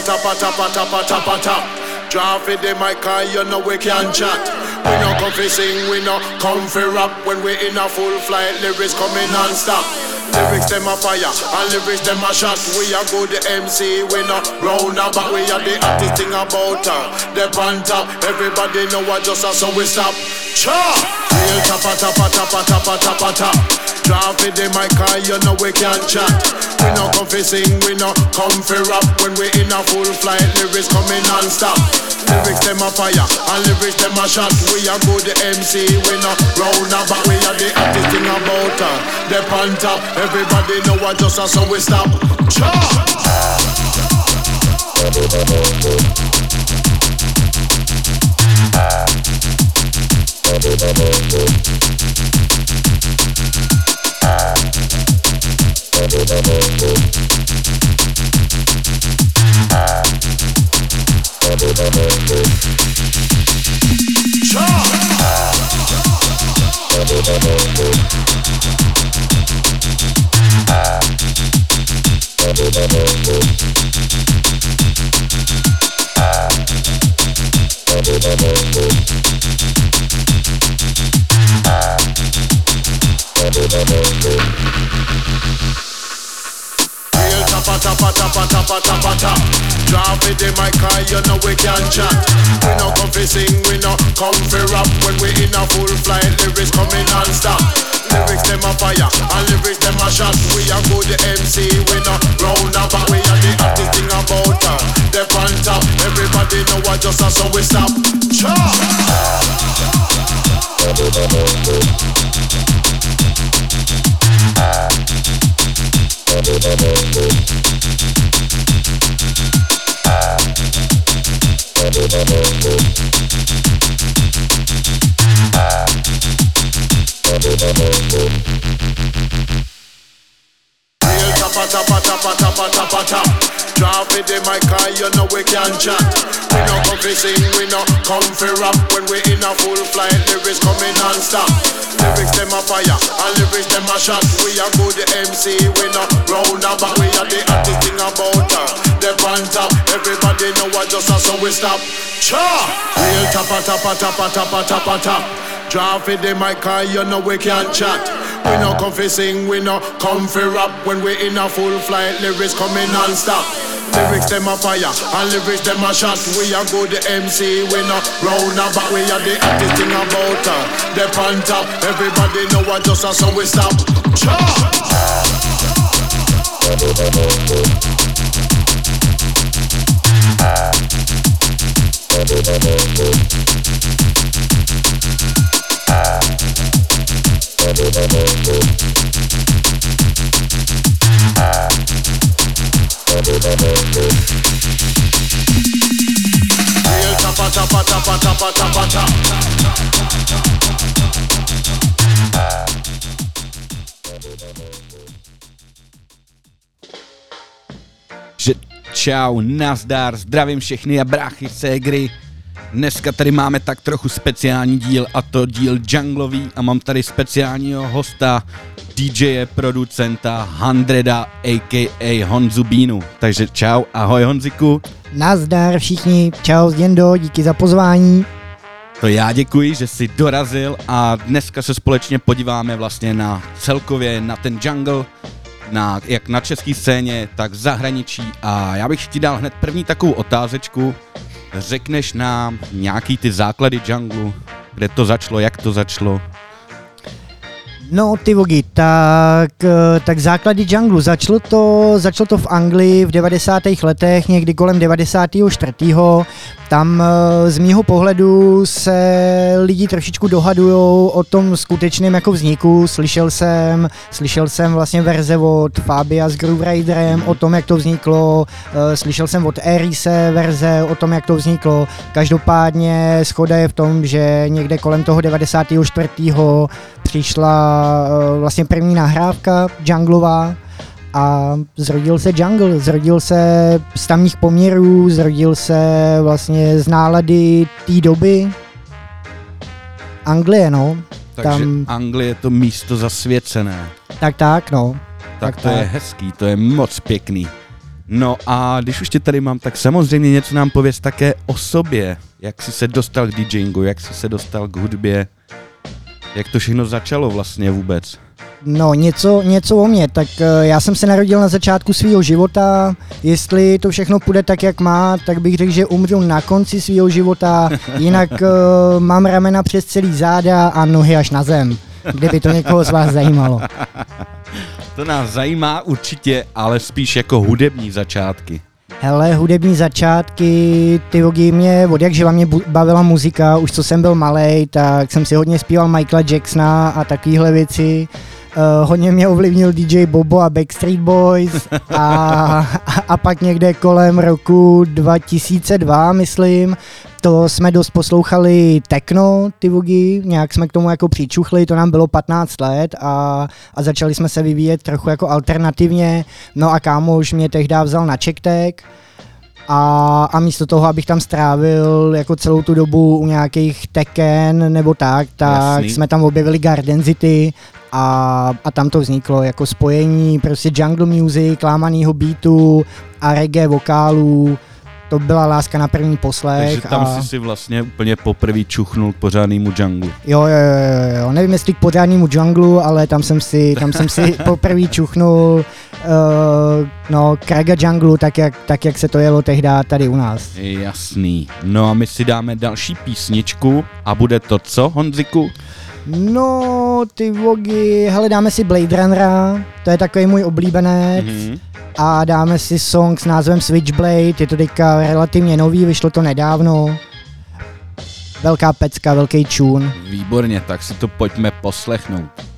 tapa tapa tapa tapa tapa tap. Draw for the mic, cause you know we can chat. We no come fi sing, we no come fi rap. When we in a full flight, lyrics coming non-stop. Lyrics them a fire, and lyrics them a shot. We a good the MC, we no round about. We are the hottest thing about her. The on everybody know what just a so we stop. Cha! Real tapa tapa tapa tapa tapa tap. Draw for the mic, cause you know we can chat. We no come fi sing, we no come fi rap. When we in a full flight, lyrics coming non-stop. Lyrics them a fire, and lyrics them a shot. We a good MC, we round about. We are the hottest thing about her. The on top, everybody know what just a so we stop. Cha! Real tapa tapa tapa tapa tapa tap. Drop it in my car, you know we can chat. We no come fi sing, we no come fi rap. When we in a full flight, lyrics coming non-stop. Lyrics them a fire, and lyrics them a shot. We a good MC, we no round about. We are the hottest thing about her. The on top, everybody know what just a so we stop. Real Drop it the mic, cause you know we can chat. We no come fi sing, we no come fi rap. When we in a full flight, lyrics coming non-stop. Lyrics them a fire, and lyrics them a shot. We a good MC, we no round about. We are the hottest thing about her. The top, everybody know what just a so we stop. Cha! Real tapa tapa tapa tapa tapa tap. Drop it the mic, cause you know we can chat. We no come fi sing, we no come fi rap. When we in a full flight, lyrics coming non-stop. Lyrics them a fire, and lyrics them a shot. We a good MC, we no round about. We are the hottest thing about her. The on top, everybody know what just a so we stop. Cha! Čau, nazdar, zdravím všechny a bráchy, ségry. Dneska tady máme tak trochu speciální díl a to díl junglový a mám tady speciálního hosta, DJ producenta Handreda a.k.a. Honzu Bínu. Takže čau, ahoj Honziku. Nazdar všichni, čau Zděndo, díky za pozvání. To já děkuji, že jsi dorazil a dneska se společně podíváme vlastně na celkově na ten jungle, na, jak na české scéně, tak v zahraničí a já bych ti dal hned první takovou otázečku. Řekneš nám nějaký ty základy junglu, kde to začalo, jak to začalo? No ty vogy, tak, eh, tak základy junglu. Začalo to, začalo to v Anglii v 90. letech, někdy kolem 94. Tam eh, z mýho pohledu se lidi trošičku dohadujou o tom skutečném jako vzniku. Slyšel jsem, slyšel jsem vlastně verze od Fabia s Groove Riderem o tom, jak to vzniklo. eh, Slyšel jsem od Erise verze o tom, jak to vzniklo. Každopádně schoda je v tom, že někde kolem toho 94. přišla eh, vlastně první nahrávka junglová a zrodil se jungle, zrodil se z tamních poměrů, zrodil se vlastně z nálady té doby. Anglie, no. Takže Tam- Anglie je to místo zasvěcené. Tak tak, no. Tak, Tak to je tak. hezký, to je moc pěkný. No a když už tě tady mám, tak samozřejmě něco nám pověz také o sobě. Jak jsi se dostal k DJingu, jak jsi se dostal k hudbě, jak to všechno začalo vlastně vůbec? No, něco, něco o mě. Tak uh, já jsem se narodil na začátku svého života. Jestli to všechno půjde tak, jak má, tak bych řekl, že umřu na konci svého života. Jinak uh, mám ramena přes celý záda a nohy až na zem. Kdyby to někoho z vás zajímalo. To nás zajímá určitě, ale spíš jako hudební začátky. Hele, hudební začátky, ty vogy mě, od jak živa mě bavila muzika, už co jsem byl malý, tak jsem si hodně zpíval Michaela Jacksona a takovéhle věci. Uh, hodně mě ovlivnil DJ Bobo a Backstreet Boys a, a, a pak někde kolem roku 2002, myslím, to jsme dost poslouchali techno, ty vogy, nějak jsme k tomu jako přičuchli, to nám bylo 15 let a, a začali jsme se vyvíjet trochu jako alternativně, no a kámoš mě tehdy vzal na čektek, a, a místo toho, abych tam strávil jako celou tu dobu u nějakých Tekken nebo tak, tak Jasný. jsme tam objevili Garden City a, a tam to vzniklo jako spojení prostě jungle music, lámanýho beatu a reggae vokálů, to byla láska na první poslech. Takže tam a... si si vlastně úplně poprvé čuchnul k pořádnému junglu. Jo, jo, jo, jo, nevím jestli k pořádnému junglu, ale tam jsem si, tam jsem si poprvé čuchnul uh, no, Kraga junglu, tak jak, tak jak se to jelo tehdy tady u nás. Jasný. No a my si dáme další písničku a bude to co, Honziku? No, ty vogy, hele, dáme si Blade Runnera, to je takový můj oblíbenec. Mm-hmm a dáme si song s názvem Switchblade, je to teďka relativně nový, vyšlo to nedávno. Velká pecka, velký čun. Výborně, tak si to pojďme poslechnout.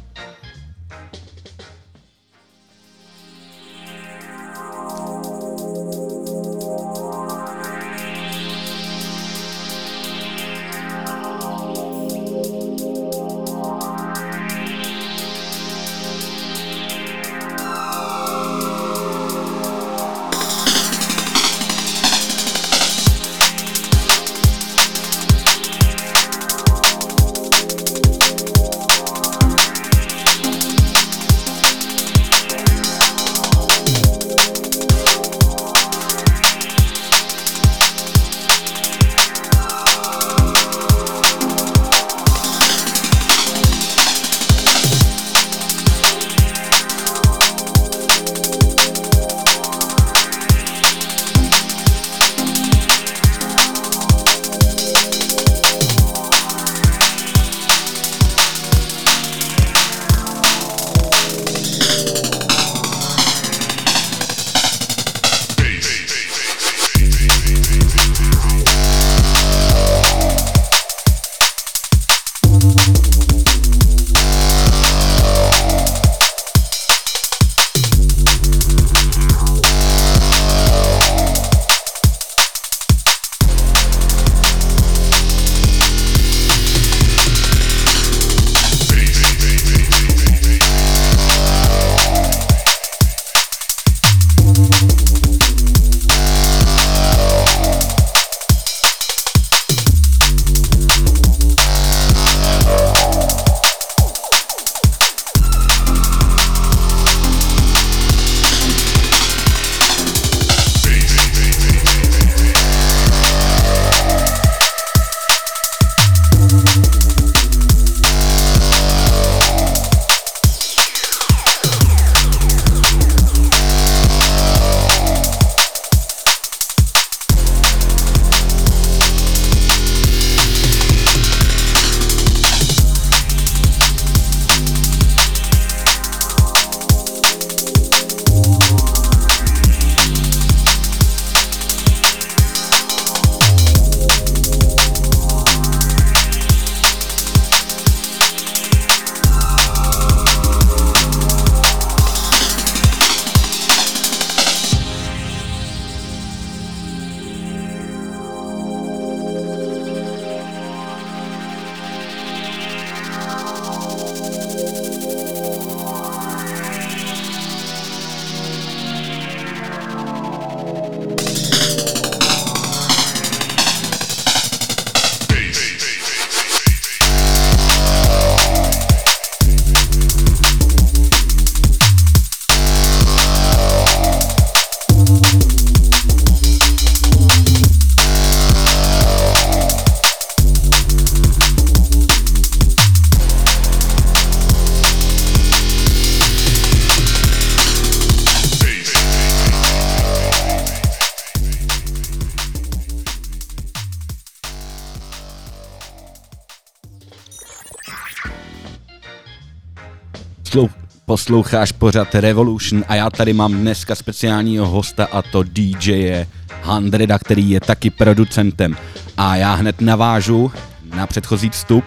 Posloucháš pořad Revolution a já tady mám dneska speciálního hosta a to DJ Handreda, který je taky producentem. A já hned navážu na předchozí vstup,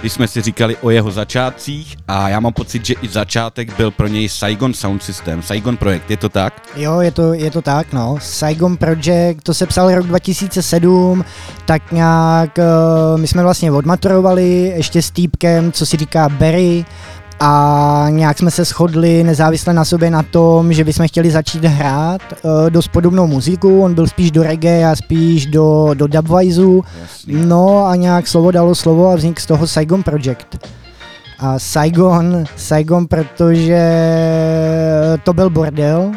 když jsme si říkali o jeho začátcích a já mám pocit, že i začátek byl pro něj Saigon Sound System, Saigon Projekt, je to tak? Jo, je to, je to tak, no. Saigon Project, to se psal rok 2007, tak nějak, uh, my jsme vlastně odmaturovali ještě s týpkem, co si říká Barry, a nějak jsme se shodli nezávisle na sobě na tom, že bychom chtěli začít hrát uh, dost podobnou muziku, on byl spíš do reggae a spíš do, do dubwiseu, no a nějak slovo dalo slovo a vznik z toho Saigon Project. A Saigon, Saigon, protože to byl bordel,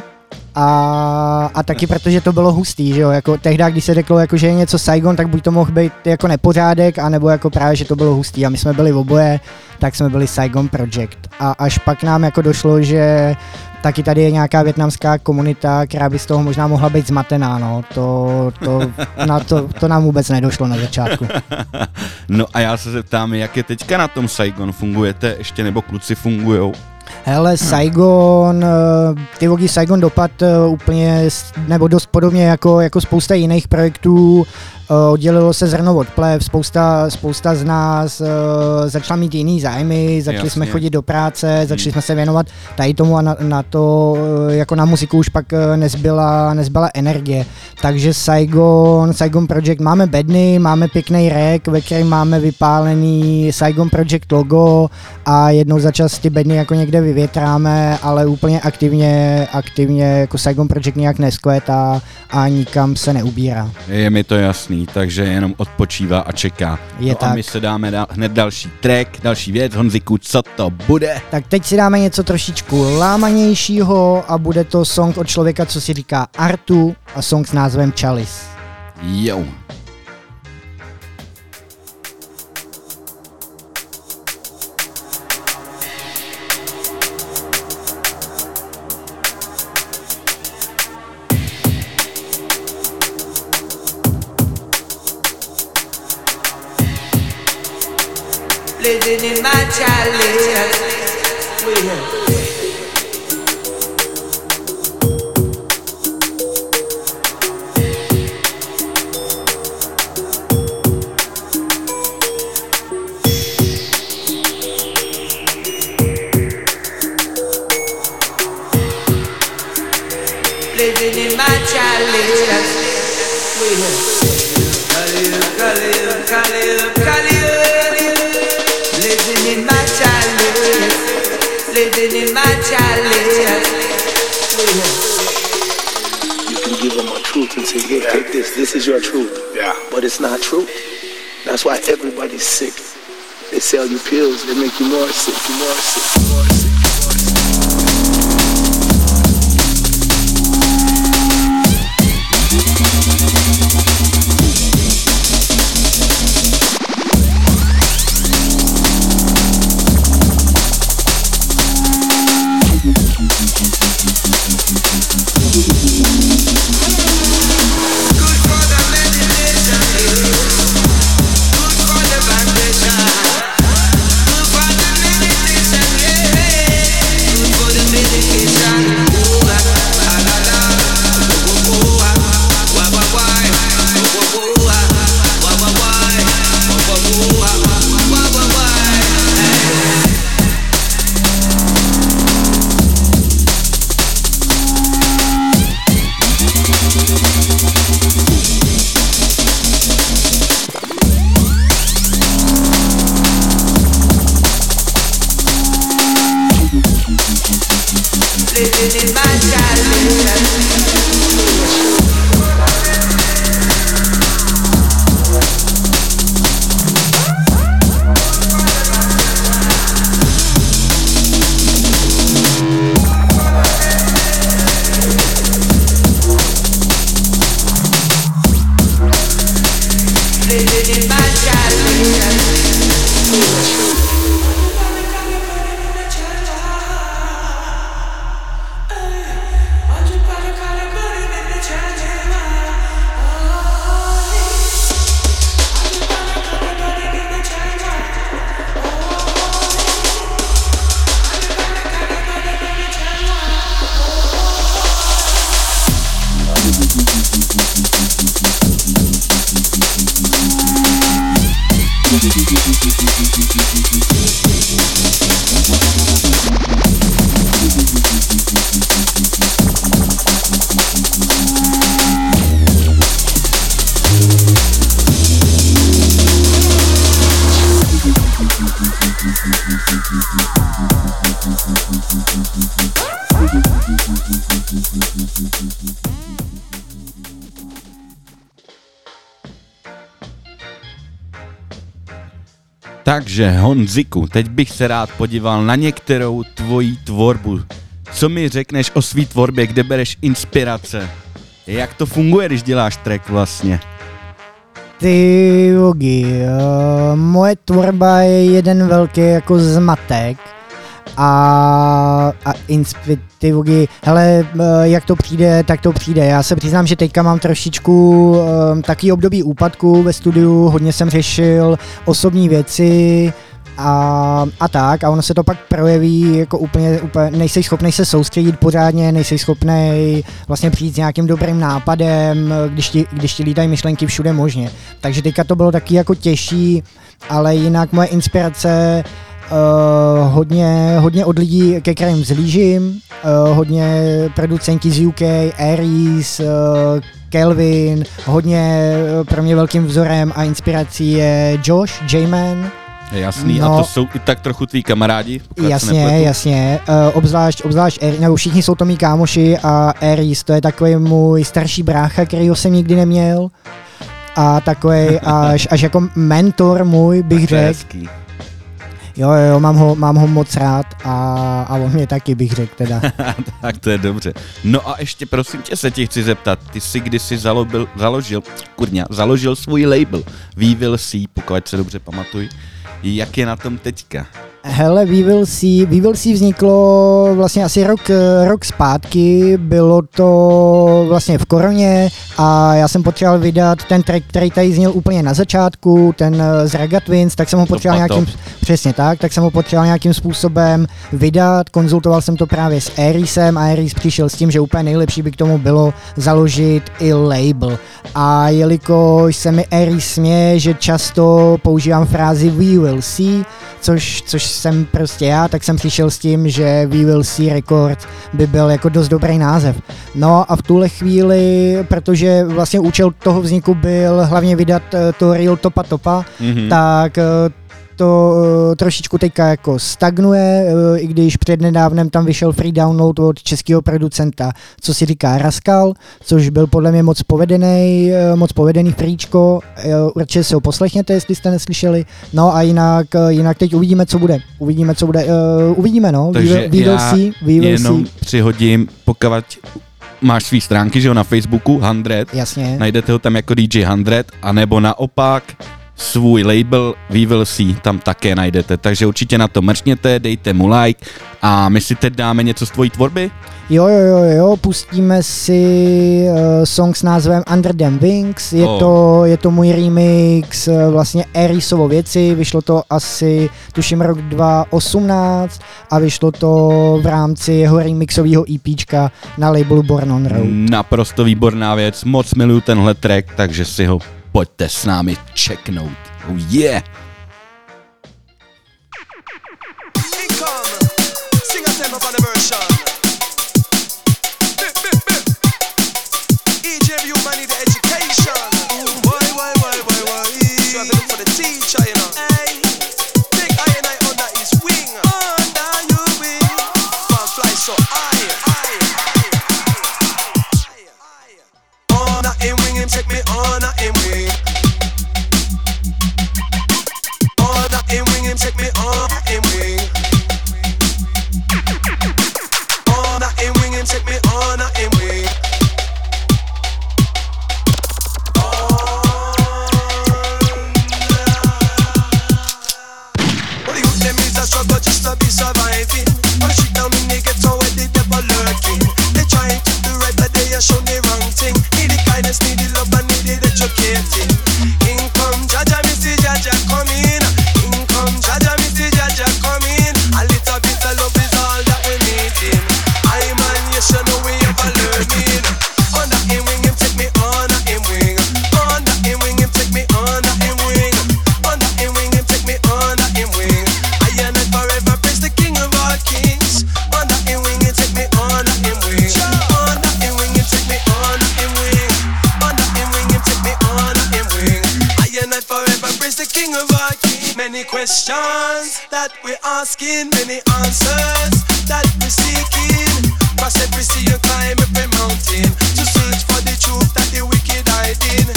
a, a taky protože to bylo hustý, že jo, jako tehdy, když se řeklo, jako, že je něco Saigon, tak buď to mohl být jako nepořádek, anebo jako právě, že to bylo hustý a my jsme byli v oboje, tak jsme byli Saigon Project a až pak nám jako došlo, že taky tady je nějaká větnamská komunita, která by z toho možná mohla být zmatená, no. To, to, na to, to nám vůbec nedošlo na začátku. no a já se zeptám, jak je teďka na tom Saigon? Fungujete ještě nebo kluci fungujou? Hele, Saigon, eh, ty vogy Saigon dopad eh, úplně, nebo dost podobně jako, jako spousta jiných projektů, oddělilo se zrno od plev, spousta, spousta z nás uh, začala mít jiný zájmy, začali Jasně. jsme chodit do práce, začali hmm. jsme se věnovat tady tomu a na, na to, uh, jako na muziku už pak nezbyla, nezbyla energie. Takže Saigon, Saigon Project, máme bedny, máme pěkný rek, ve kterém máme vypálený Saigon Project logo a jednou za čas ty bedny jako někde vyvětráme, ale úplně aktivně, aktivně jako Saigon Project nějak neskvétá a nikam se neubírá. Je mi to jasný takže jenom odpočívá a čeká. Je no tak. a my se dáme da- hned další track, další věc. Honziku, co to bude? Tak teď si dáme něco trošičku lámanějšího a bude to song od člověka, co si říká Artu a song s názvem Chalice. Jo. In my chalice. "Here, this. Is your truth." Yeah. But it's not true. That's why everybody's sick. They sell you pills. They make you more sick. You more sick. More sick. Takže Honziku, teď bych se rád podíval na některou tvoji tvorbu. Co mi řekneš o své tvorbě, kde bereš inspirace? Jak to funguje, když děláš track vlastně? Ty jogi, uh, moje tvorba je jeden velký jako zmatek a, a inspi, ty jogi, hele, uh, jak to přijde, tak to přijde. Já se přiznám, že teďka mám trošičku um, taký období úpadku ve studiu, hodně jsem řešil osobní věci, a, a tak a ono se to pak projeví jako úplně, úplně nejsi schopný se soustředit pořádně, nejsi schopný vlastně přijít s nějakým dobrým nápadem, když ti, když ti lítají myšlenky všude možně. Takže teďka to bylo taky jako těžší, ale jinak moje inspirace Uh, hodně, hodně od lidí, ke kterým zlížím, uh, hodně producenti z UK, Aries, uh, Kelvin, hodně pro mě velkým vzorem a inspirací je Josh, J-Man, Jasný, no, a to jsou i tak trochu tví kamarádi? Jasně, jasně. Uh, obzvlášť, obzvlášť, er, nebo všichni jsou to mý kámoši a Aries, to je takový můj starší brácha, kterýho jsem nikdy neměl. A takový až, až jako mentor můj, bych řekl. Jo, jo, mám ho, mám ho moc rád a, a on mě taky bych řekl teda. tak to je dobře. No a ještě prosím tě se ti chci zeptat, ty jsi kdysi zalobil, založil, kurňa, založil svůj label Will See, pokud se dobře pamatuj. Jak je na tom teďka? Hele, We Will See, We Will See vzniklo vlastně asi rok, rok zpátky, bylo to vlastně v koroně a já jsem potřeboval vydat ten track, který tady zněl úplně na začátku, ten eh, z Raga Twins, tak jsem ho potřeboval nějakým, přesně tak, tak jsem ho potřeboval nějakým způsobem vydat, konzultoval jsem to právě s Arisem a Aris přišel s tím, že úplně nejlepší by k tomu bylo založit i label. A jelikož se mi Aris směje, že často používám frázi We Will See, což, což jsem prostě já, tak jsem přišel s tím, že We Will See Records by byl jako dost dobrý název. No a v tuhle chvíli, protože vlastně účel toho vzniku byl hlavně vydat eh, to Real Topa Topa, mm-hmm. tak eh, to uh, trošičku teďka jako stagnuje, uh, i když přednedávnem tam vyšel free download od českého producenta, co si říká Raskal, což byl podle mě moc povedený, uh, moc povedený fríčko, určitě si ho poslechněte, jestli jste neslyšeli, no a jinak, jinak teď uvidíme, co bude, uvidíme, co bude, uh, uvidíme, no, Takže we, we will see, we will jenom see. přihodím, pokud máš svý stránky, že jo, na Facebooku, 100, Jasně. najdete ho tam jako DJ 100, anebo naopak, svůj label We Will See tam také najdete, takže určitě na to mrčněte, dejte mu like a my si teď dáme něco z tvojí tvorby? Jo, jo, jo, jo, pustíme si uh, song s názvem Under Them Wings, je, oh. to, je to můj remix uh, vlastně Erisovo věci, vyšlo to asi, tuším, rok 2018 a vyšlo to v rámci jeho remixového EPčka na labelu Born on Road. Naprosto výborná věc, moc miluju tenhle track, takže si ho Pojďte s námi čeknout. Oh yeah! Check me on, I ain't me on. Questions that we're asking, many answers that we're seeking. Cross every sea and climb every mountain to search for the truth that the wicked hiding.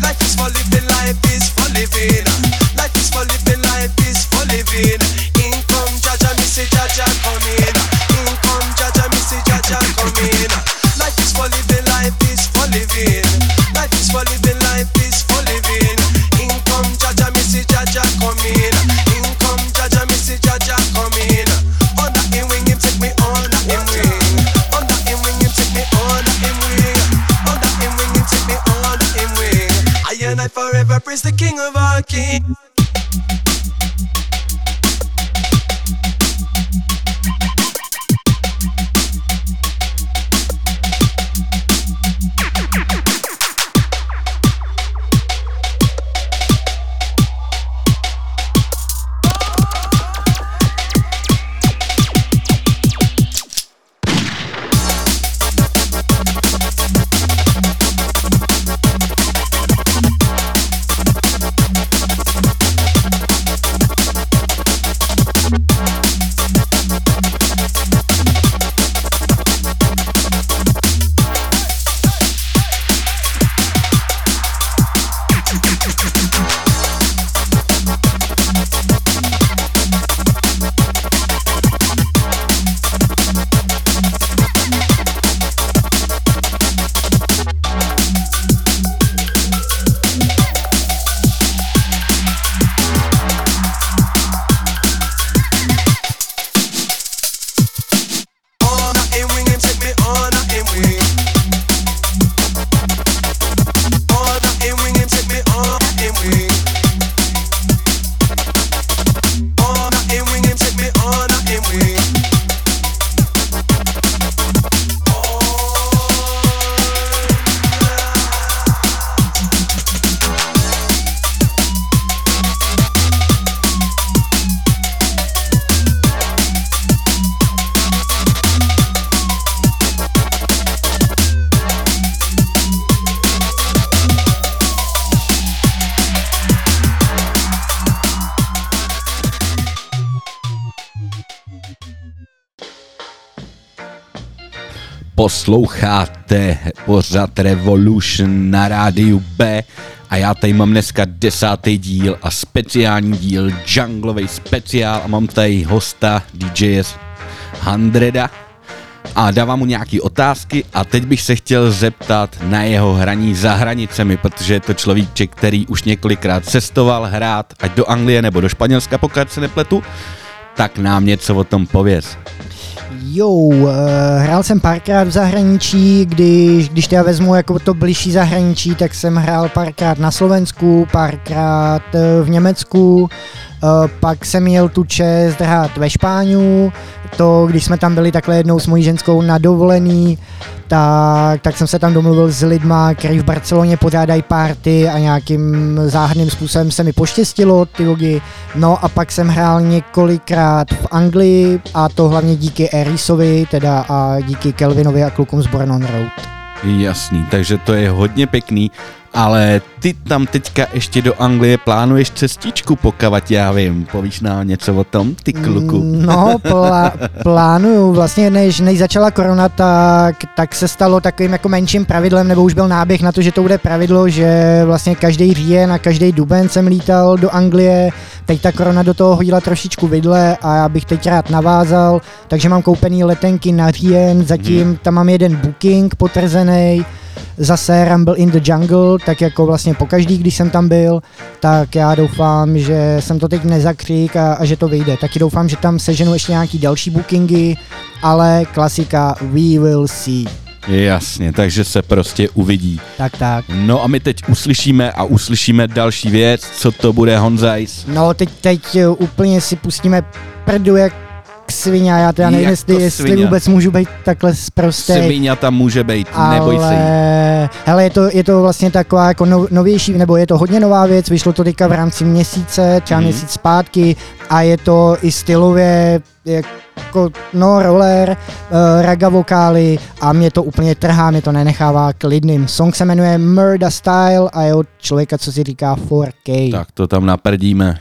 Life is for living, life is for living. Life is for living, life is for living. Income, Jaja, Missy Jaja coming. I forever the King of all kings. Posloucháte pořad Revolution na rádiu B a já tady mám dneska desátý díl a speciální díl, junglový speciál a mám tady hosta DJS Handreda a dávám mu nějaké otázky a teď bych se chtěl zeptat na jeho hraní za hranicemi, protože je to človíček, který už několikrát cestoval hrát, ať do Anglie nebo do Španělska, pokud se nepletu, tak nám něco o tom pověz. Jo, uh, hrál jsem párkrát v zahraničí, když, když teda vezmu jako to blížší zahraničí, tak jsem hrál párkrát na Slovensku, párkrát uh, v Německu, uh, pak jsem měl tu čest hrát ve Špáňu, to když jsme tam byli takhle jednou s mojí ženskou na dovolený, tak, tak jsem se tam domluvil s lidma, kteří v Barceloně pořádají party a nějakým záhadným způsobem se mi poštěstilo ty logy. No a pak jsem hrál několikrát v Anglii a to hlavně díky Erisovi, teda a díky Kelvinovi a klukům z Born on Road. Jasný, takže to je hodně pěkný, ale ty tam teďka ještě do Anglie plánuješ cestičku, pokavat já vím. Povíš nám něco o tom, ty kluku? No, plá, plánuju. Vlastně než, než začala korona, tak, tak se stalo takovým jako menším pravidlem, nebo už byl náběh na to, že to bude pravidlo, že vlastně každý říjen a každý duben jsem lítal do Anglie. Teď ta korona do toho hodila trošičku vidle a já bych teď rád navázal, takže mám koupený letenky na říjen, zatím tam mám jeden booking potvrzený, zase Rumble in the Jungle, tak jako vlastně pokaždý, když jsem tam byl, tak já doufám, že jsem to teď nezakřík a, a že to vyjde. Taky doufám, že tam seženu ještě nějaký další bookingy, ale klasika We Will See. Jasně, takže se prostě uvidí. Tak, tak. No a my teď uslyšíme a uslyšíme další věc, co to bude Honzajs. No teď, teď eh, úplně si pustíme prdu jak svině, já teda nevím, jestli, jestli svině? vůbec můžu být takhle prostý. Sviňa tam může být, neboj se jí. Ale, hele, je to, je to vlastně taková jako no, novější, nebo je to hodně nová věc, vyšlo to teďka v rámci měsíce, třeba Mhm. měsíc zpátky a je to i stylově jako, no, roller, uh, raga vokály a mě to úplně trhá, mě to nenechává klidným. Song se jmenuje Murda Style a je od člověka, co si říká 4K. Tak to tam naprdíme.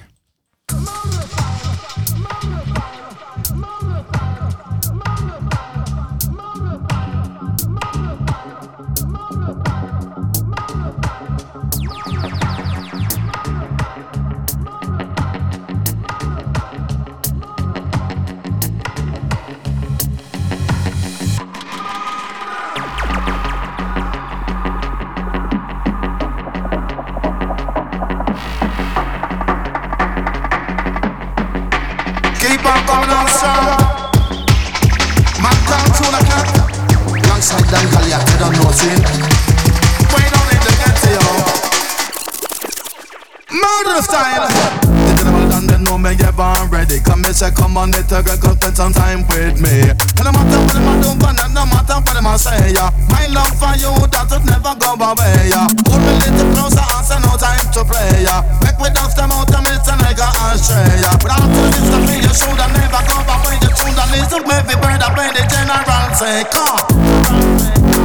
Say come on little girl come spend some time with me And no matter what them a do and no matter what them a say yeah. My love for you that would never go away yeah. Hold me little closer and say no time to play yeah. Make me dance them out and miss a nigga astray yeah. But after this to me you should have never go away You should have listened every bird I play the general say come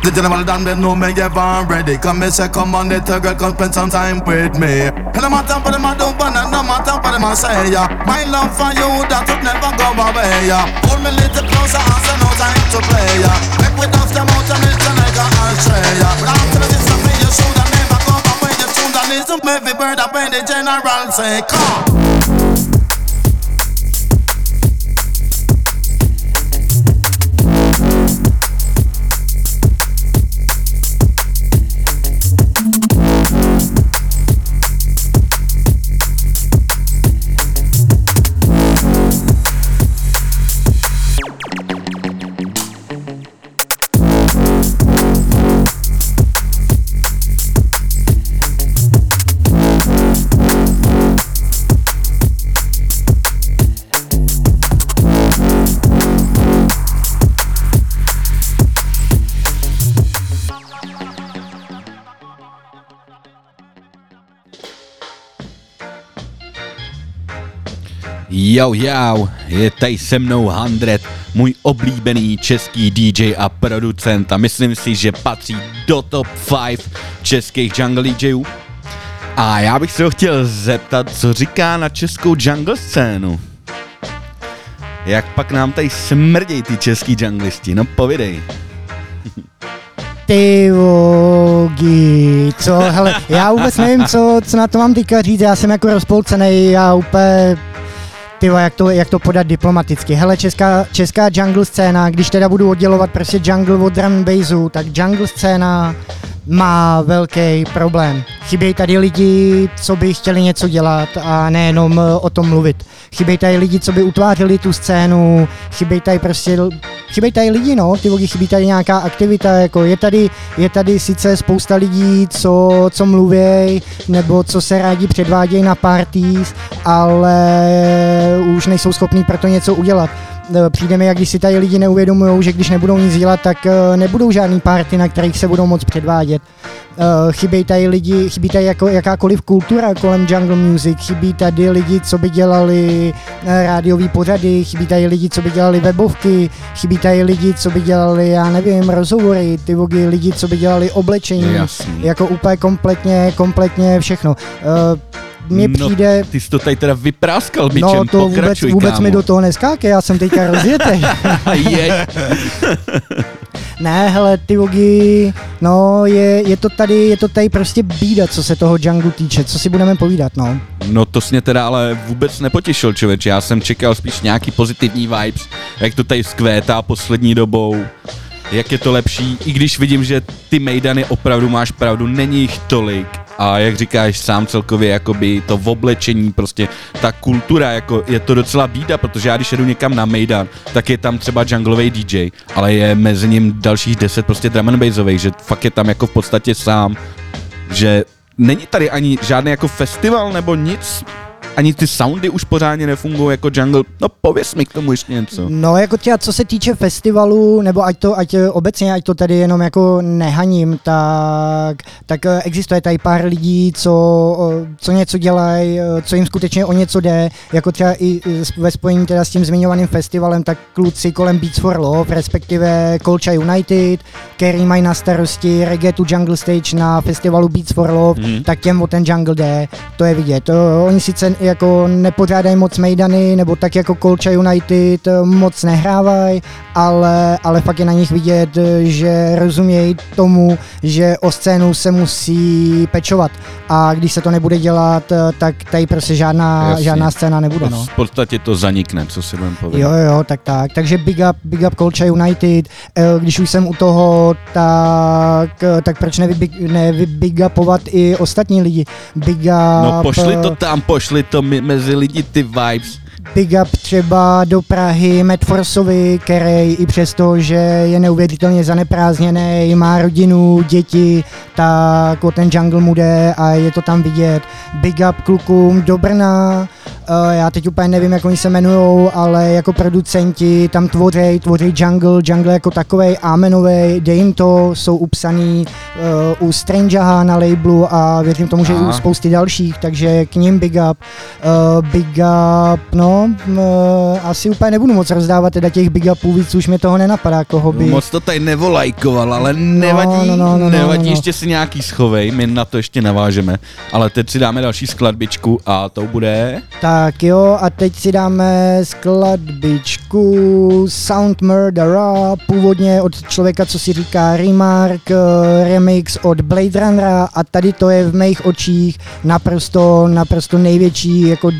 The gentleman done they know me on ready Come me say come on little girl come spend some time with me And no matter what them a do but no matter what them a say yeah. My love for you that would never go away yeah. Hold me little closer and say no time to play yeah. Make we dance them out and it's like a astray yeah. But after this of me you should never go away You should listen to every bird up in the general say come Jau, jau, je tady se mnou Handret, můj oblíbený český DJ a producent a myslím si, že patří do top 5 českých jungle DJů. A já bych se ho chtěl zeptat, co říká na českou jungle scénu. Jak pak nám tady smrdějí ty český junglisti, no povidej. Ty vogi, co, hele, já vůbec nevím, co, co na to mám teďka říct, já jsem jako rozpolcený, já úplně ty jak to, jak to podat diplomaticky. Hele, česká, česká jungle scéna, když teda budu oddělovat prostě jungle od drum bassu, tak jungle scéna má velký problém. Chybějí tady lidi, co by chtěli něco dělat a nejenom o tom mluvit. Chybějí tady lidi, co by utvářeli tu scénu, chybějí tady prostě, chybějí tady lidi, no, ty vogy, chybí tady nějaká aktivita, jako je tady, je tady sice spousta lidí, co, co mluví, nebo co se rádi předvádějí na parties, ale už nejsou schopní pro to něco udělat eh, přijde mi, jak když si tady lidi neuvědomují, že když nebudou nic dělat, tak eh, nebudou žádný party, na kterých se budou moc předvádět. Uh, chybí tady lidi, chybí tady jako jakákoliv kultura kolem jungle music, chybí tady lidi, co by dělali rádiový pořady, chybí tady lidi, co by dělali webovky, chybí tady lidi, co by dělali, já nevím, rozhovory, ty vogy, lidi, co by dělali oblečení, Jasný. jako úplně kompletně, kompletně všechno. Mně no, přijde... Ty jsi to tady teda vypráskal bičem, No to vůbec, pokračuj, vůbec kámo. mi do toho neskáke, já jsem teďka rozjetej. Je, ne, hele, ty vogy, no je, je, to tady, je to tady prostě bída, co se toho jungle týče, co si budeme povídat, no. no to jsi mě teda ale vůbec nepotěšil, člověče. Já jsem čekal spíš nějaký pozitivní vibes, jak to tady skvétá poslední dobou, jak je to lepší, i když vidím, že ty mejdany opravdu máš pravdu, není jich tolik. A jak říkáš sám celkově, jakoby to v oblečení, prostě ta kultura, jako je to docela bída, protože já když jedu někam na Mejdan, tak je tam třeba junglový DJ, ale je mezi ním dalších deset prostě drum and bassových, že fakt je tam jako v podstatě sám, že není tady ani žádný jako festival nebo nic, ani ty soundy už pořádně nefungují jako jungle. No pověs mi k tomu ještě něco. No jako třeba co se týče festivalu, nebo ať to, ať eh, obecně, ať to tady jenom jako nehaním, tak, tak eh, existuje tady pár lidí, co, co něco dělají, eh, co jim skutečně o něco jde, jako třeba i ve spojení teda s tím zmiňovaným festivalem, tak kluci kolem Beats for Love, respektive Colcha United, který mají na starosti Reggae to Jungle Stage na festivalu Beats for Love, Mhm. tak těm o ten jungle jde, to je vidět. To, oni sice jako nepořádají moc mejdany, nebo tak jako Colcha United eh, moc nehrávají, ale, ale fakt je na nich vidět, eh, že rozumějí tomu, že o scénu se musí pečovat. A když se to nebude dělat, eh, tak tady prostě žádná, Jasně. žádná scéna nebude. No. V podstatě to zanikne, co si budeme povědět. Jo, jo, tak tak. Takže big up, big up Colcha United. Když už jsem u toho, tak, tak proč nevybig, nevybig upovat i ostatní lidi? Big up, No pošli to tam, pošli to mezi lidi ty vibes. big up třeba do Prahy Matt Forsovi, který i přesto, že je neuvěřitelně zaneprázdněný, má rodinu, děti, tak o ten jungle mu jde a je to tam vidět. Big up klukům do Brna, já teď úplně nevím, jak oni se jmenují, ale jako producenti tam tvoří, tvoří jungle, jungle jako takovej, amenovej, dej jim to, jsou upsaný uh, u Strangeha na labelu a věřím tomu, že i u Aha. spousty dalších, takže k ním big up. Uh, big up, no, uh, asi úplně nebudu moc rozdávat teda těch big upů, víc už mě toho nenapadá, koho by. Moc to tady nevolajkoval, ale nevadí, no, no, no, nevadí, no, no. ještě si nějaký schovej, my na to ještě navážeme. Ale teď si dáme další skladbičku a to bude... Tak jo, a teď si dáme skladbičku Sound Murdera, původně od člověka, co si říká Remark, eh, remix od Blade Runnera a tady to je v mých očích naprosto, naprosto největší jako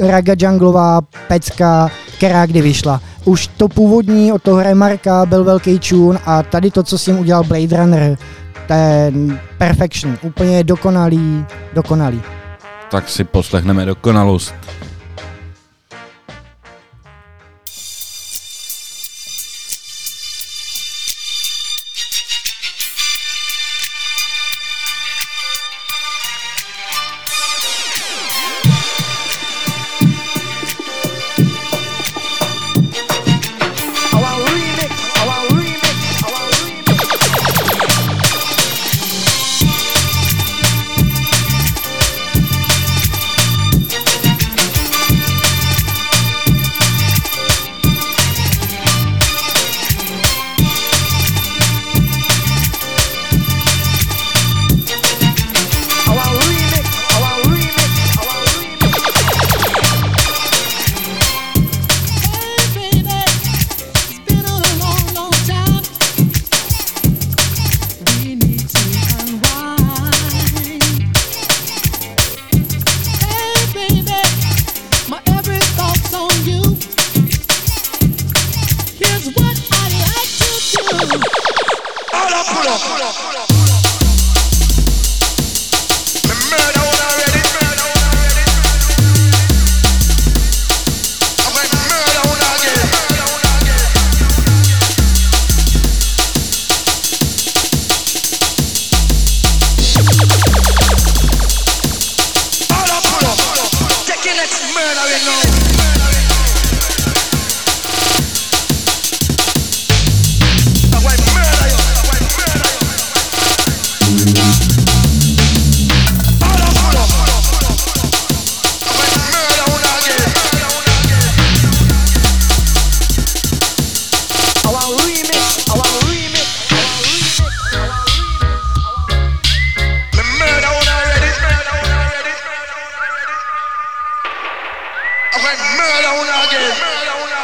raga junglová pecka, která kdy vyšla. Už to původní od toho Remarka byl velký tune a tady to, co s ním udělal Blade Runner, ten perfection, úplně dokonalý, dokonalý. Tak si poslechneme dokonalost.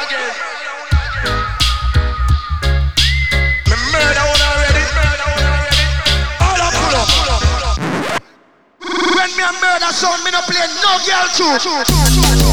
Me murder one already. All up, up. When me a murder sound, me no play no girl too.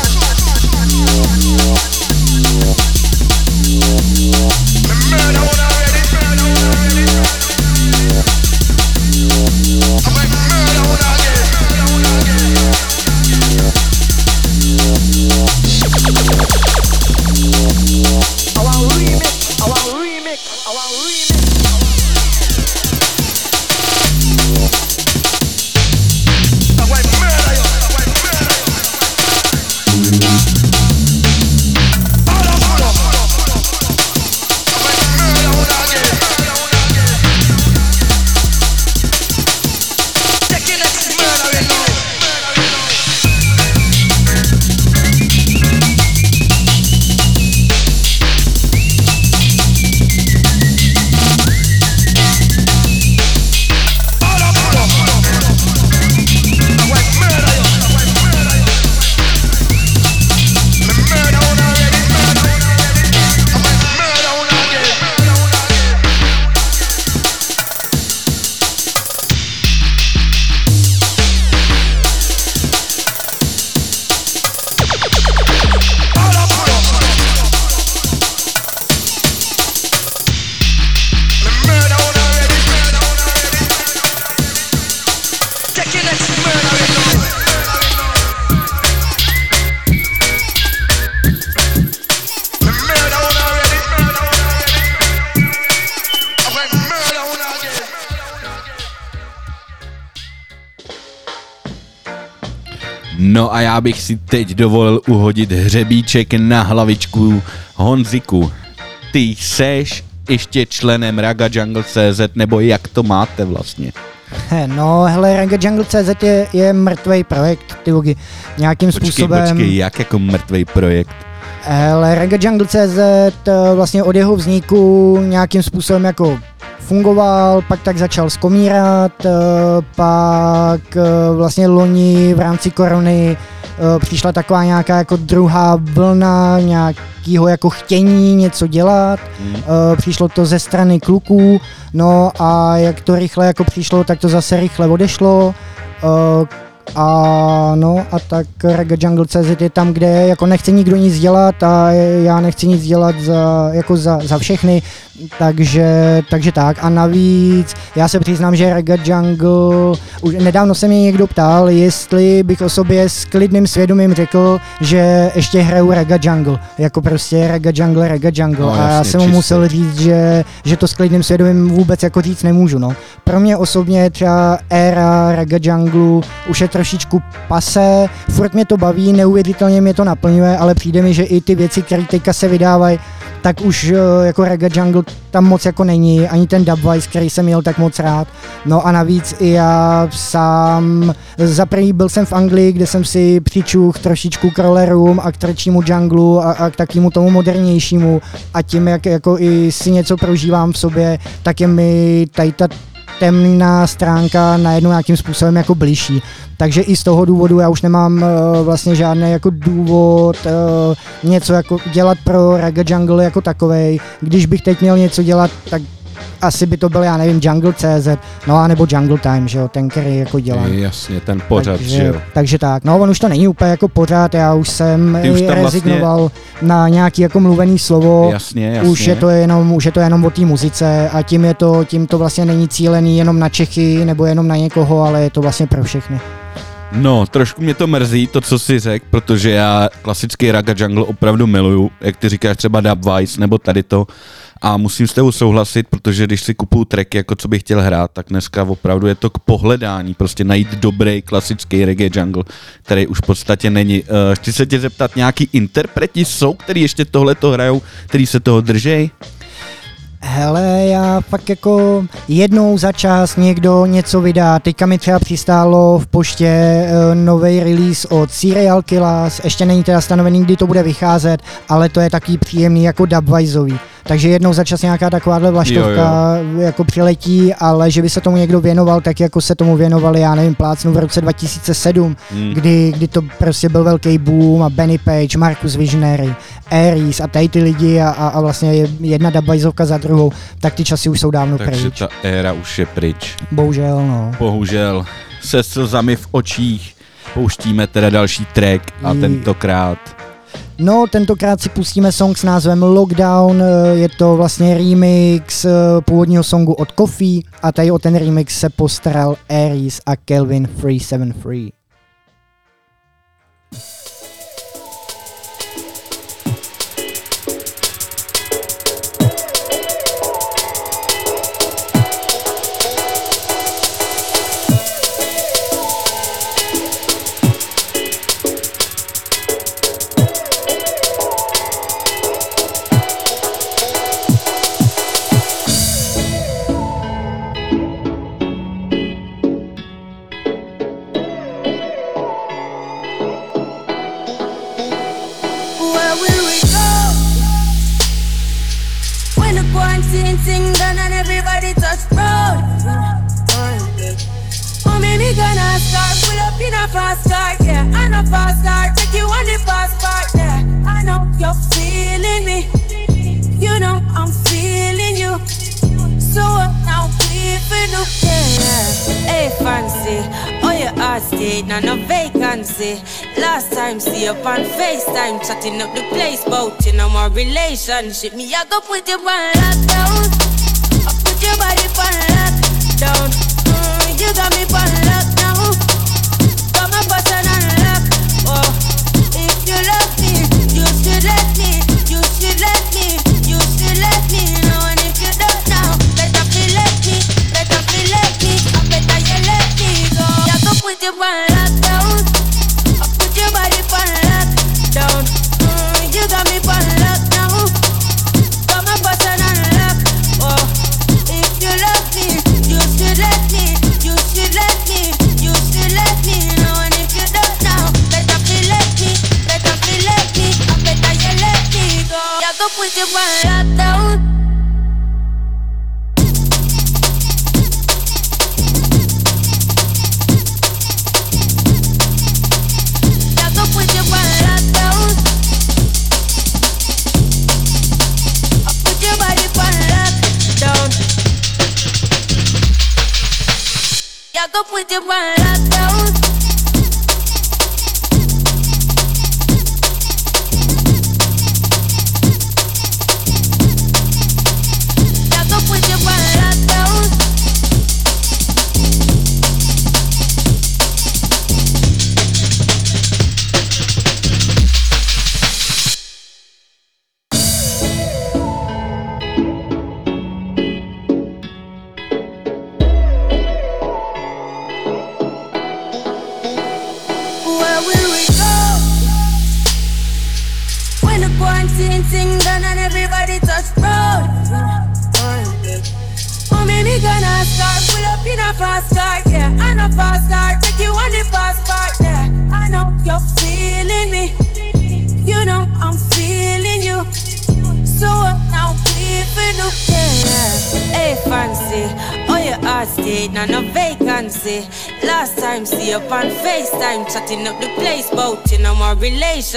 No a já bych si teď dovolil uhodit hřebíček na hlavičku Honziku. Ty seš ještě členem Raga Jungle CZ, nebo jak to máte vlastně? No, hele, Ranga Jungle CZ je, je mrtvý projekt, ty logi. Nějakým Počkej, způsobem. počkej, jak jako mrtvý projekt? Hele, Ranga Jungle CZ eh, vlastně od jeho vzniku nějakým způsobem jako fungoval, pak tak začal skomírat, eh, pak eh, vlastně loni v rámci korony přišla taková nějaká jako druhá vlna nějakého jako chtění něco dělat, Hmm. Přišlo to ze strany kluků, no a jak to rychle jako přišlo, tak to zase rychle odešlo. A no a tak Reggae Jungle CZ je tam, kde jako nechce nikdo nic dělat a já nechci nic dělat za, jako za, za všechny, takže, takže tak. A navíc já se přiznám, že Reggae Jungle, už nedávno se mě někdo ptal, jestli bych o sobě s klidným svědomím řekl, že ještě hraju Reggae Jungle, jako prostě Reggae Jungle, Reggae Jungle. No, a já jsem mu musel říct, že, že to s klidným svědomím vůbec jako říct nemůžu. No. Pro mě osobně třeba éra Reggae Jungle už je trošičku pase, furt mě to baví, neuvěřitelně mě to naplňuje, ale přijde mi, že i ty věci, které teďka se vydávají, tak už eh, jako Reggae Jungle tam moc jako není, ani ten Dubwise, který jsem měl tak moc rád. No a navíc i já sám, za první byl jsem v Anglii, kde jsem si přičuch trošičku k rollerům a k trčímu junglu a, a k takému tomu modernějšímu. A tím, jak jako i si něco prožívám v sobě, tak je mi tady ta temná stránka najednou nějakým způsobem jako blížší. Takže i z toho důvodu já už nemám uh, vlastně žádný jako důvod uh, něco jako dělat pro Reggae Jungle jako takovej. Když bych teď měl něco dělat, tak asi by to byl, já nevím, Jungle CZ, no a nebo Jungle Time, že jo, ten, který jako dělám. Jasně, ten pořad, takže, že jo. takže tak, no on už to není úplně jako pořád, já už jsem Ty už vlastně- rezignoval na nějaký jako mluvený slovo, Jasně, jasně. už je to jenom, už je to jenom o té muzice a tím je to, tím to vlastně není cílený jenom na Čechy nebo jenom na někoho, ale je to vlastně pro všechny. No, trošku mě to mrzí, to, co jsi řekl, protože já klasický Raga Jungle opravdu miluju, jak ty říkáš třeba Dubwise nebo tady to. A musím s tebou souhlasit, protože když si kupuju tracky, jako co bych chtěl hrát, tak dneska opravdu je to k pohledání, prostě najít dobrý klasický reggae jungle, který už v podstatě není. Uh, chci se tě zeptat, nějaký interpreti jsou, který ještě tohle to hrajou, který se toho držej? Hele, já fakt jako jednou za čas někdo něco vydá. Teďka mi třeba přistálo v poště uh, nový release od Serial Killers, ještě není teda stanovený, kdy to bude vycházet, ale to je taky příjemný jako dubwiseový. Takže jednou za čas nějaká takováhle vlaštovka jo, jo. jako přiletí, ale že by se tomu někdo věnoval tak, jako se tomu věnovali, já nevím, plácnu v roce 2007, hmm. kdy, kdy to prostě byl velký boom a Benny Page, Marcus Visionary, Aries a tady ty lidi a, a, a vlastně jedna dabajzovka za druhou, tak ty časy už jsou dávno Takže pryč. ta éra už je pryč. Bohužel, no. Bohužel. Se slzami v očích pouštíme teda další track a tentokrát No, tentokrát si pustíme song s názvem Lockdown, je to vlastně remix eh, původního songu od Coffee a tady o ten remix se postaral Aries a Kelvin 373. Relationship. Me, I go put you on you on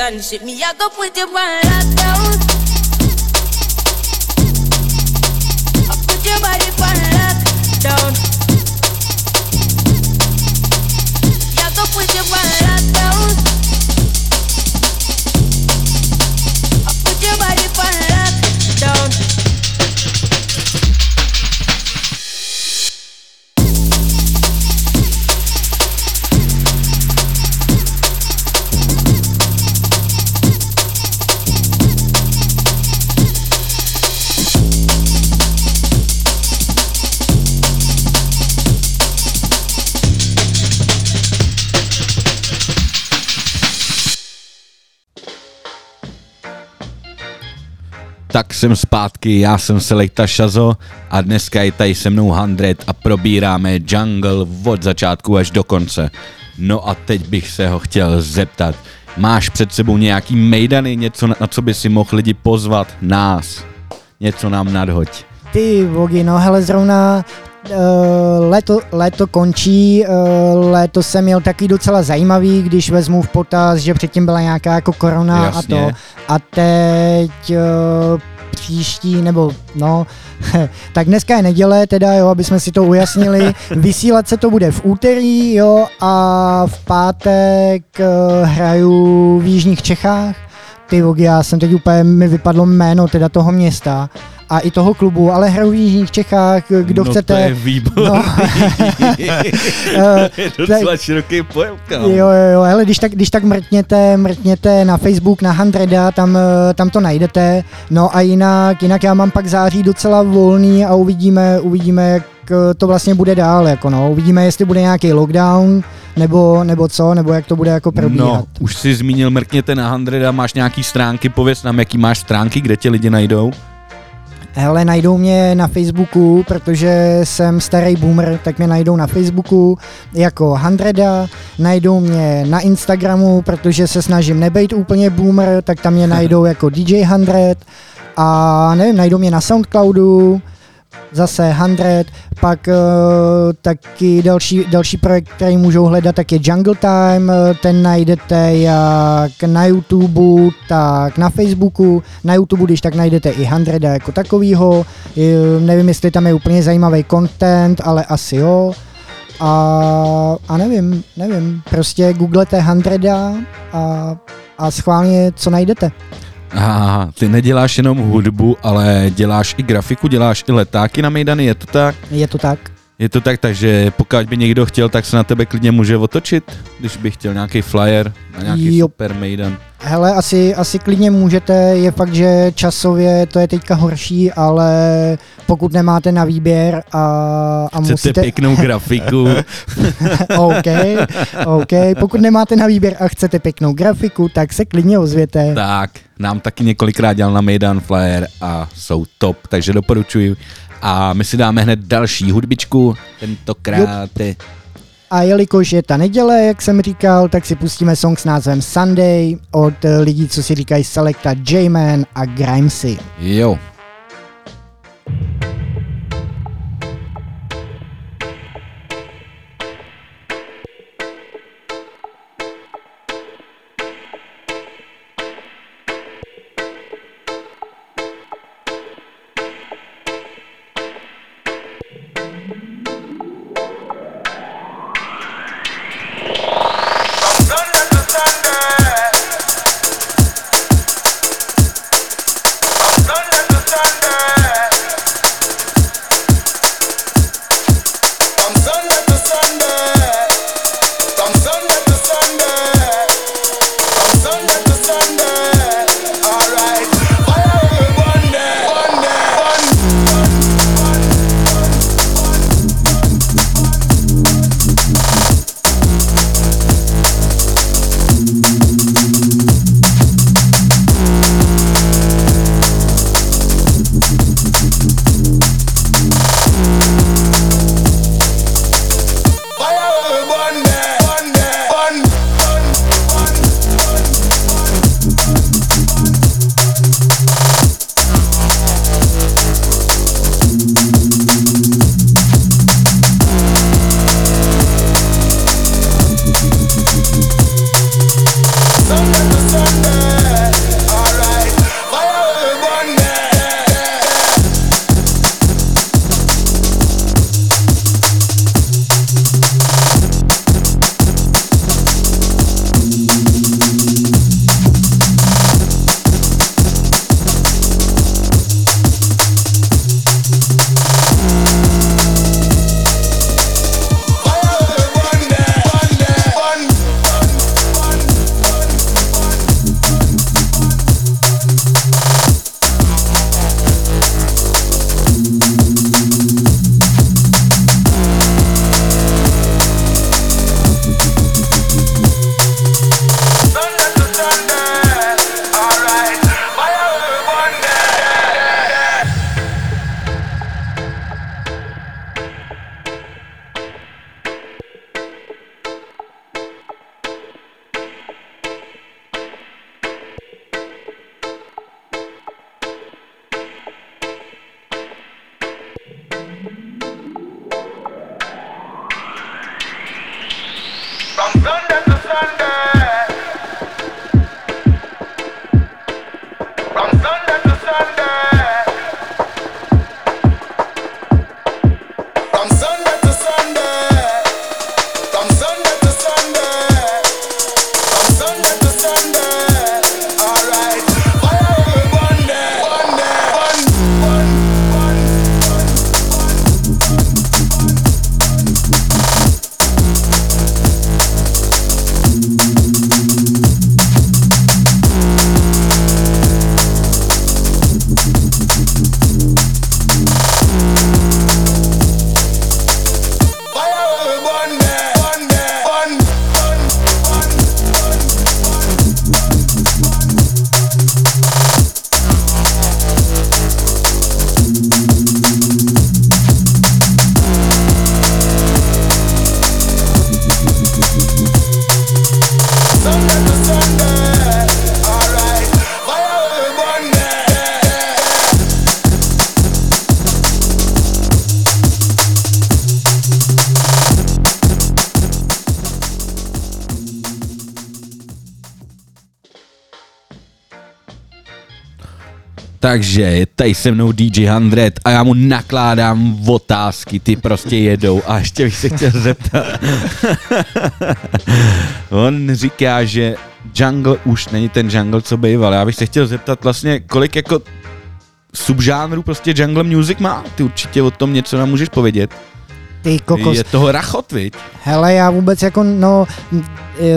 relationship. Me I go put you Tak jsem zpátky, já jsem Selekta Shazo a dneska je tady se mnou 100 a probíráme Jungle od začátku až do konce. No a teď bych se ho chtěl zeptat, máš před sebou nějaký mejdany, něco na, na co by si mohl lidi pozvat, nás? něco nám nadhoď. Ty vogy, no hele, zrovna léto, léto končí, uh, léto jsem měl taky docela zajímavý, když vezmu v potaz, že předtím byla nějaká jako korona Jasně. a to. A teď uh, příští, nebo no, tak dneska je neděle, teda jo, aby jsme si to ujasnili. Vysílat se to bude v úterý, jo, a v pátek hraju v Jižních Čechách. Ty já jsem teď úplně, mi vypadlo jméno teda toho města a i toho klubu, ale hraju v Jižních Čechách, kdo no chcete. to je výborný. No. Eh, to je docela široký pojem. Jo, jo, jo, hele, když tak, když tak mrkněte, mrkněte na Facebook, na Handreda, tam, eh, tam to najdete. No a jinak, jinak já mám pak září docela volný a uvidíme, uvidíme, jak eh, to vlastně bude dál, jako no. Uvidíme, jestli bude nějaký lockdown, nebo, nebo co, nebo jak to bude jako probíhat. No, už si zmínil, mrkněte na Handreda, máš nějaký stránky, pověz nám, jaký máš stránky, kde tě lidi najdou. Hele, najdou mě na Facebooku, protože jsem starý boomer, tak mě najdou na Facebooku jako Handreda, najdou mě na Instagramu, protože se snažím nebejt úplně boomer, tak tam mě najdou jako DJ Handred a nevím, najdou mě na Soundcloudu, zase 100, pak uh, taky další, další projekt, který můžou hledat, tak je Jungle Time, eh, ten najdete jak na YouTube, tak na Facebooku, na YouTube, když tak najdete i 100 jako takovýho, nevím, jestli tam je úplně zajímavý content, ale asi jo, a, a nevím, nevím, prostě googlete 100 a, a schválně, co najdete. Aha, ty neděláš jenom hudbu, ale děláš i grafiku, děláš i letáky na Mejdany, je to tak? Je to tak? Je to tak, takže pokud by někdo chtěl, tak se na tebe klidně může otočit, když by chtěl nějaký flyer na nějaký Jo. super Mejdan. Hele, asi, asi klidně můžete, je fakt, že časově to je teďka horší, ale pokud nemáte na výběr a, a Chcete musíte... pěknou grafiku, OK, OK, pokud nemáte na výběr a chcete pěknou grafiku, tak se klidně ozvěte. tak nám taky několikrát dělal na Mejdan flyer a jsou top, takže doporučuji. A my si dáme hned další hudbičku, tentokrát je A jelikož je ta neděle, jak jsem říkal, tak si pustíme song s názvem Sunday od eh, lidí, co si říkají Selecta J-Man a Grimesy. Jo. Sunday Takže je tady se mnou DJ 100 a já mu nakládám otázky, ty prostě jedou a ještě bych se chtěl zeptat. On říká, že jungle už není ten jungle, co býval. Já bych se chtěl zeptat vlastně, kolik jako subžánrů prostě jungle music má? Ty určitě o tom něco nám můžeš povědět. Ty kokos. Je toho rachot, viď? Hele, já vůbec jako, no, ty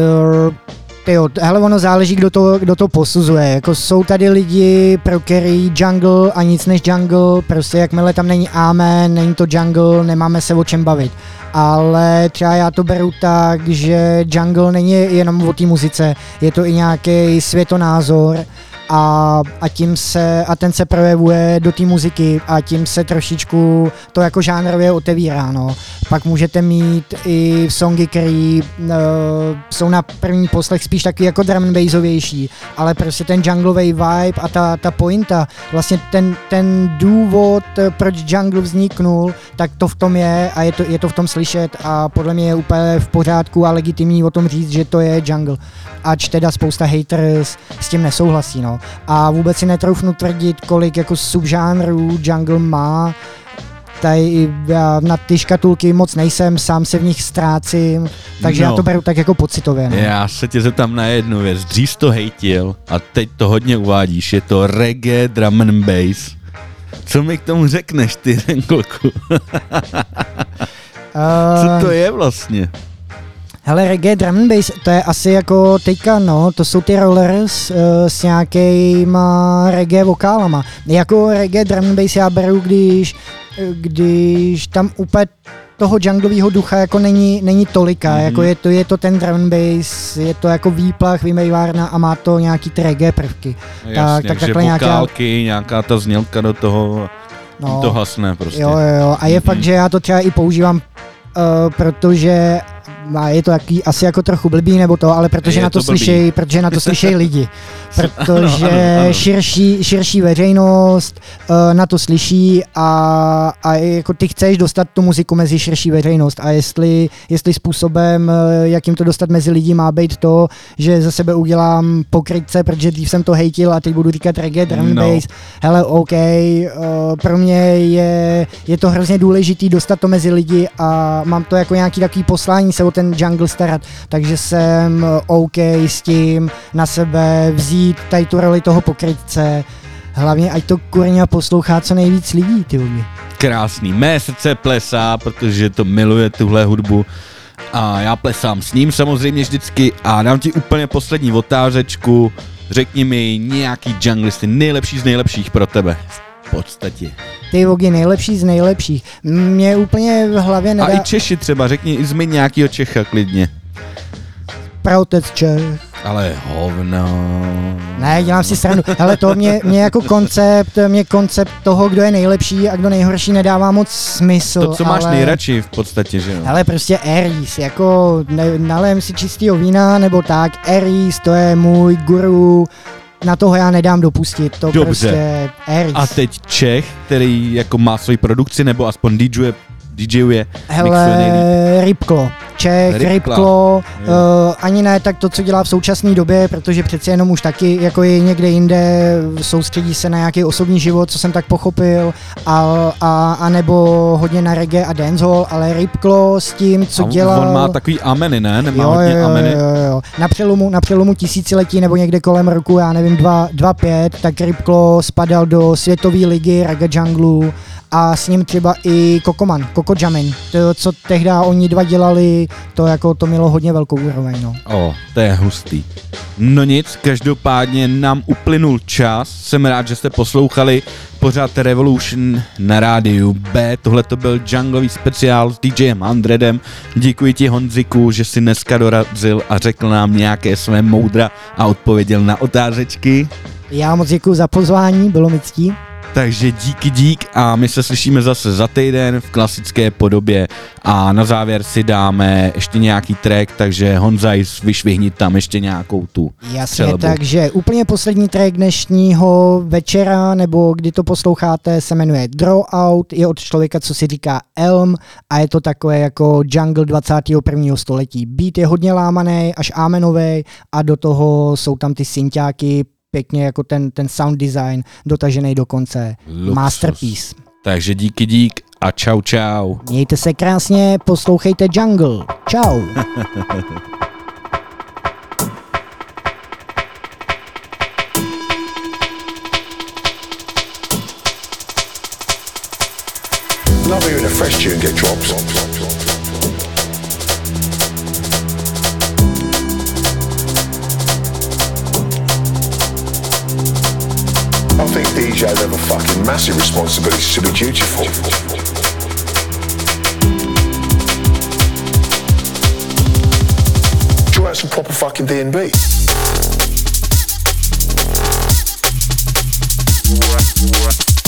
jo, hele, ono záleží, kdo to, kdo to posuzuje. Jako jsou tady lidi, pro který jungle a nic než jungle, prostě jakmile tam není amen, není to jungle, nemáme se o čem bavit. Ale třeba já to beru tak, že jungle není jenom o té muzice, je to i nějaký světonázor a, a tím se, a ten se projevuje do té muziky a tím se trošičku to jako žánrově otevírá, no. Pak můžete mít i songy, které uh, jsou na první poslech spíš taky jako drum and bassovější, ale prostě ten junglový vibe a ta, ta pointa, vlastně ten, ten důvod, proč jungle vzniknul, tak to v tom je a je to, je to v tom slyšet a podle mě je úplně v pořádku a legitimní o tom říct, že to je jungle. Ač teda spousta haters s tím nesouhlasí, no a vůbec si netroufnu tvrdit, kolik jako subžánrů jungle má. Tady já na ty škatulky moc nejsem, sám se v nich ztrácím, takže no. já to beru tak jako pocitově. No. Já se tě zeptám na jednu věc. Dřív jsi to hejtil a teď to hodně uvádíš. Je to reggae, drum and bass. Co mi k tomu řekneš, ty Renkolku? uh, Co to je vlastně? Hele, reggae drum and bass, to je asi jako teďka, no, to jsou ty rollers uh, s nějakýma reggae vokálama. Jako reggae drum and bass já beru, když, když tam úplně toho junglového ducha jako není, není tolika, mm-hmm. jako je to, je to ten drum and bass, je to jako výplach, vymejvárna a má to nějaký ty reggae prvky. Jasně, tak, tak takhle vokálky, nějaká... nějaká ta znělka do toho, no, to hasne prostě. Jo, jo, jo. A je mm-hmm. fakt, že já to třeba i používám, uh, protože a je to jaký, asi jako trochu blbý nebo to, ale protože je na to, to slyšejí, protože na to slyšejí lidi. Protože ano, ano, ano. Širší, širší veřejnost uh, na to slyší a, a jako ty chceš dostat tu muziku mezi širší veřejnost a jestli, jestli způsobem, uh, jak jim to dostat mezi lidi má být to, že za sebe udělám pokrytce, protože dřív jsem to hejtil a teď budu říkat reggae, drum no. bass, hele, OK, uh, pro mě je, je to hrozně důležitý dostat to mezi lidi a mám to jako nějaký takový poslání se ten jungle starat, takže jsem OK s tím na sebe vzít tady tu roli toho pokrytce, hlavně ať to kurňa poslouchá co nejvíc lidí, ty lidi. Krásný, mé srdce plesá, protože to miluje tuhle hudbu. A já plesám s ním samozřejmě vždycky. A dám ti úplně poslední otázečku, řekni mi nějaký junglisty, nejlepší z nejlepších pro tebe podstatě. Ty vogy nejlepší z nejlepších. Mě úplně v hlavě nedá... A i Češi třeba, řekni, zmiň nějakýho Čecha klidně. Praotec Čech. Ale hovno. Ne, dělám si stranu. Ale to mě, mě jako koncept, mě koncept toho, kdo je nejlepší a kdo nejhorší nedává moc smysl. To, co máš ale... nejradši v podstatě, že jo? Ale prostě Aries, jako ne, nalém si čistýho vína nebo tak, Aries to je můj guru, na toho já nedám dopustit. To Dobře. prostě Aries. A teď Čech, který jako má svoji produkci, nebo aspoň DJuje, DJuje Hele, Rybklo. Čech, Rybkla. Rybklo, uh, ani ne tak to, co dělá v současné době, protože přeci jenom už taky jako je někde jinde, soustředí se na nějaký osobní život, co jsem tak pochopil, a, a, a nebo hodně na reggae a dancehall, ale Rybklo s tím, co a dělal... On má takový ameny, ne? Nemá jo, hodně jo, ameny. Jo, jo. Na, přelomu, na přelomu tisíciletí nebo někde kolem roku, já nevím, 2-5, tak Rybklo spadal do světové ligy reggae junglu a s ním třeba i Kokoman, Koko Jamin. To, co tehdy oni dva dělali, to jako to mělo hodně velkou úroveň. No. O, to je hustý. No nic, každopádně nám uplynul čas. Jsem rád, že jste poslouchali pořád Revolution na rádiu B. Tohle to byl junglový speciál s DJem Andredem. Děkuji ti Honziku, že jsi dneska dorazil a řekl nám nějaké své moudra a odpověděl na otázečky. Já moc děkuji za pozvání, bylo mi ctí. Takže díky dík a my se slyšíme zase za týden v klasické podobě a na závěr si dáme ještě nějaký track, takže Honzaj, vyšvihni tam ještě nějakou tu Jasně, střelebu. takže úplně poslední track dnešního večera, nebo kdy to posloucháte, se jmenuje Draw Out, je od člověka, co si říká Elm a je to takové jako jungle 21. století. Beat je hodně lámaný, až amenový a do toho jsou tam ty synťáky pěkně jako ten, ten sound design dotažený do konce. Luxus. Masterpiece. Takže díky dík a čau čau. Mějte se krásně, poslouchejte Jungle. Čau. Love hearing a fresh tune get dropped. massive responsibilities to be dutiful. Draw out some proper fucking DNB? What, what.